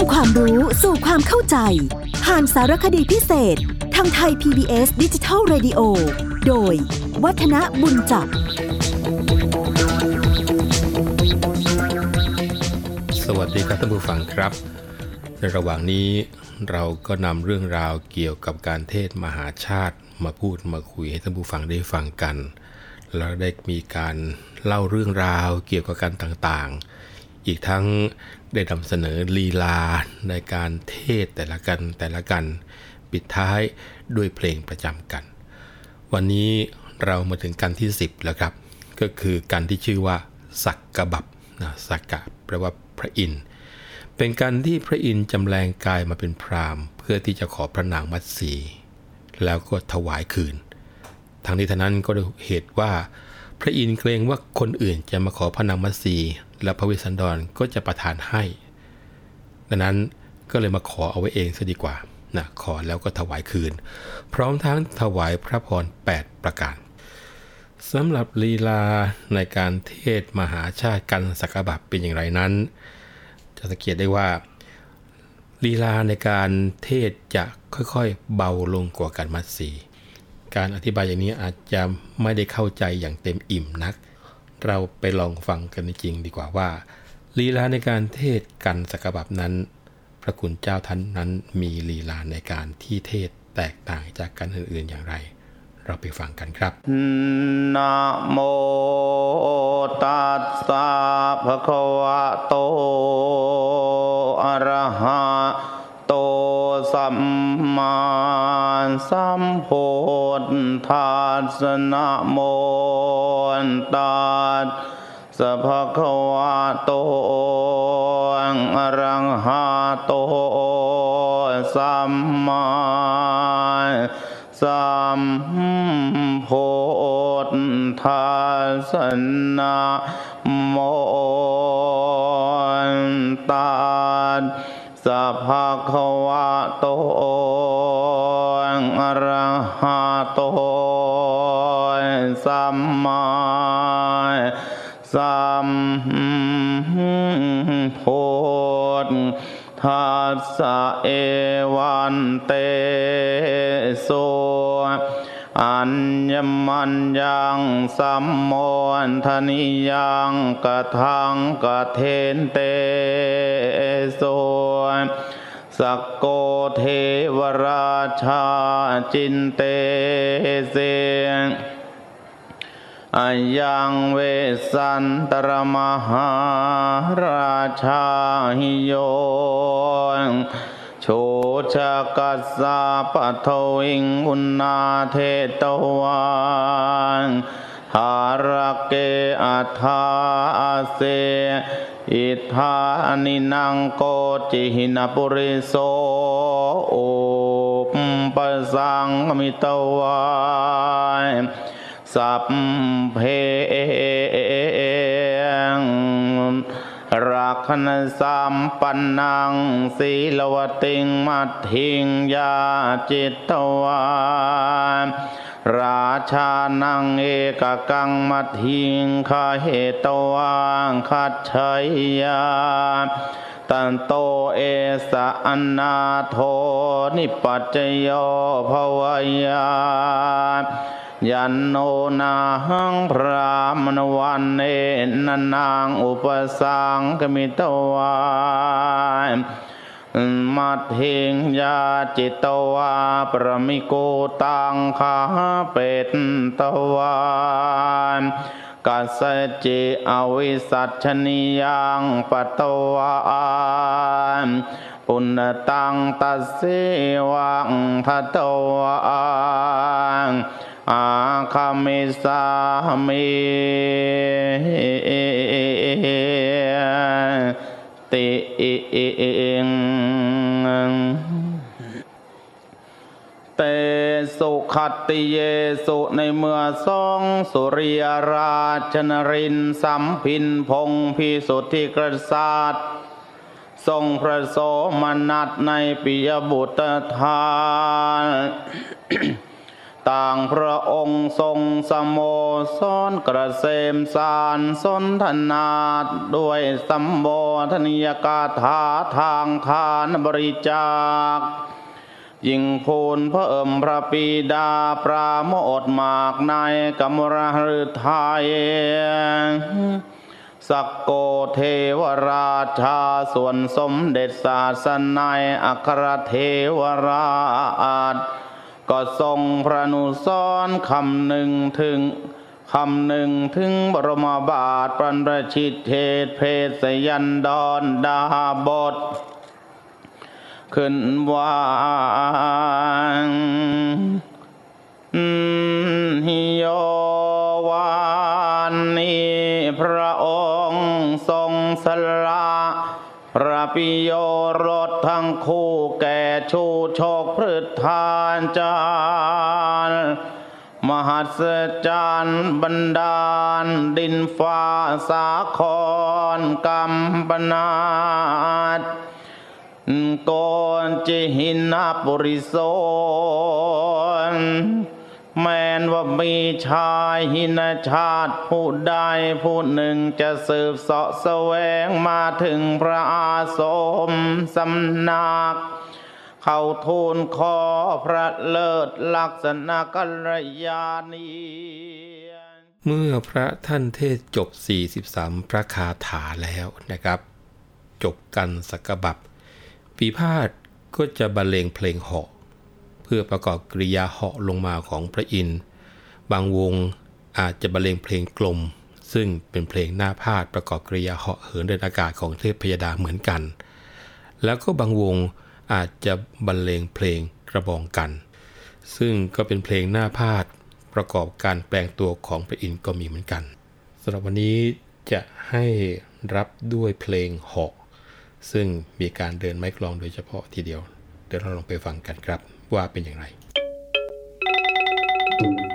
ำความรู้สู่ความเข้าใจ ผ่านสารคดีพิเศษ ทางไทย PBS ดิจิทัล Radio โดย วัฒนบุญจับ สวัสดีครับท่านผู้ฟังครับ ในระหว่างนี้เราก็นำเรื่องราวเกี่ยวกับการเทศมหาชาติมาพูดมาคุยให้ท่านผู้ฟังได้ฟังกัน แล้วได้มีการเล่าเรื่องราวเกี่ยวกับการต่าง อีกทั้งได้นำเสนอลีลาในการเทศแต่ละกันแต่ละกัน ปิดท้ายด้วยเพลงประจำกัน วันนี้เรามาถึงกันที่ 10 แล้วครับ ก็คือกันที่ชื่อว่า สักกะบับนะสักกะแปลว่าพระอินทร์เป็นการที่พระอินทร์จำแรงกายมาเป็นพรามเพื่อที่จะขอพระนางมัตสีแล้วก็ถวายคืนทั้งนี้ทั้งนั้นก็เหตุว่า พระอินทร์เกรงว่าคนอื่นจะมาขอพระนางมัตสี และพระเวสสันดรก็จะประทานให้ ดังนั้นก็เลยมาขอเอาไว้เองซะดีกว่านะขอแล้วก็ถวายคืน พร้อมทั้งถวายพระพร 8 ประการสำหรับลีลาในการเทศมหาชาติกันสักบับเป็นอย่างไรนั้น จะสังเกตได้ว่าลีลาในการเทศจะค่อยๆ เบาลงกว่าการมัดสีการอธิบายอย่างนี้อาจจะไม่ได้เข้าใจอย่างเต็มอิ่มนัก เราไปลองฟังกันจริงดีกว่าว่าลีลาในการเทศกันสักบับนั้น พระคุณเจ้าท่านนั้นมีลีลาในการที่เทศแตกต่างจากกันอื่น ๆอย่างไร เราไปฟังกันครับนะโมตัสสะภะคะวะโตอะระหะโตสัมมาสัมพุทธัสสะนะโม ตัสสภควะโตอะระหะโตสัมมาสัมโพธัสนะโมตัสสภควะโตอรหะโต สัมมาสัมพุทธัสสะเอวันเตโสอัญญมัญญังสัมโมนทนิยังกะทังกะเทนเตโสสกโกเทวราชาจินเตเส อายังเวสันตรมหาราชาหิโยโชชกัสสะปะทวิงอุณาเทตวันหารเกอัธาอาเสอิทานินังโกจิหินปุริโสโอปปสังมิตวาย สัพเพรักขณสัมปันนังศีลวติงมัทถิงยาจิตตวานราชานังเอกกังมัทถิงคาเหตวังคัจฉัยยาตันโตเอสะอนนาโทนิปัจจโยภวยา ยันโนนาหังพรามณวันเนนนางอุปสังกมิตวายมัทหิงยาจิตวาปรมิโกตังคาเป็ดตวานกัสจิอวิสัชนิยังปตวานปุณตังตัสสวังทตวาน อาคามิสามิติอิงเตสุขัตติเยสุในเมื่อสองสุริยราชนรินสัมพินพงพิสุทธิกษัตริย์ทรงพระโสมนัสในปิยบุตรทาน ต่างพระองค์ทรงสมโมสรกระเสมสารสนทนาด้วยสัมโบธนิยกาถาทางทานบริจาค ยิ่งพูนเพิ่มพระปีดาปราโมทมากในกมรหฤทัยสักโกเทวราชาส่วนสมเด็จศาสนัยอัครเทวราช ก็ทรงพระนุสรคำหนึ่งถึงคำหนึ่งถึงบรมบาทปรนประชิตเทศเพศยันดอนดาบท ขึ้นวางฮิโยวานนี้พระองค์ทรงสละพระปิโย ฤทานจารมหัศจรรย์บันดาล ดินฟ้าสาครกรรมปนาตโกนจิหินาปุริโสนแม้นว่ามีชายหินชาติผู้ใดผู้หนึ่งจะสืบเสาะแสวงมาถึงพระอาสมสำนัก เข้าทูลขอพระเลิศลักษณะกัลยาณีเมื่อพระท่านเทศจบ 43 พระคาถาแล้วนะครับ จบกันสักบับ ปีพาดก็จะบรรเลงเพลงเหาะ เพื่อประกอบกริยาเหาะลงมาของพระอินทร์บางวงอาจจะบรรเลงเพลงกลม ซึ่งเป็นเพลงหน้าพาดประกอบกริยาเหาะเหินเดินอากาศของเทพพยดาเหมือนกัน แล้วก็บางวง อาจจะบรรเลงเพลงกระบองกัน ซึ่งก็เป็นเพลงหน้าพาดประกอบการแปลงตัวของพระอินทร์ก็มีเหมือนกันสำหรับวันนี้จะให้รับด้วยเพลงเหาะซึ่งมีการเดินไม้กลองโดยเฉพาะทีเดียว เดี๋ยวเราลองไปฟังกันครับว่าเป็นอย่างไร Thank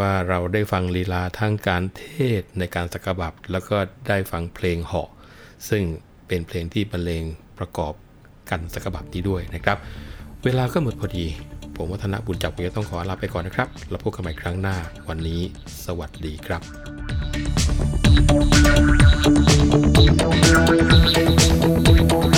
ว่าเราได้ฟังลีลาทั้งการเทศในการสักบับ แล้วก็ได้ฟังเพลงเหาะ ซึ่งเป็นเพลงที่บรรเลงประกอบกันสักบับนี้ด้วยนะครับ เวลาก็หมดพอดี ผมวัฒนบุญจับผมจะต้องขอลาไปก่อนนะครับแล้วพบกันใหม่ครั้งหน้าวันนี้ สวัสดีครับติด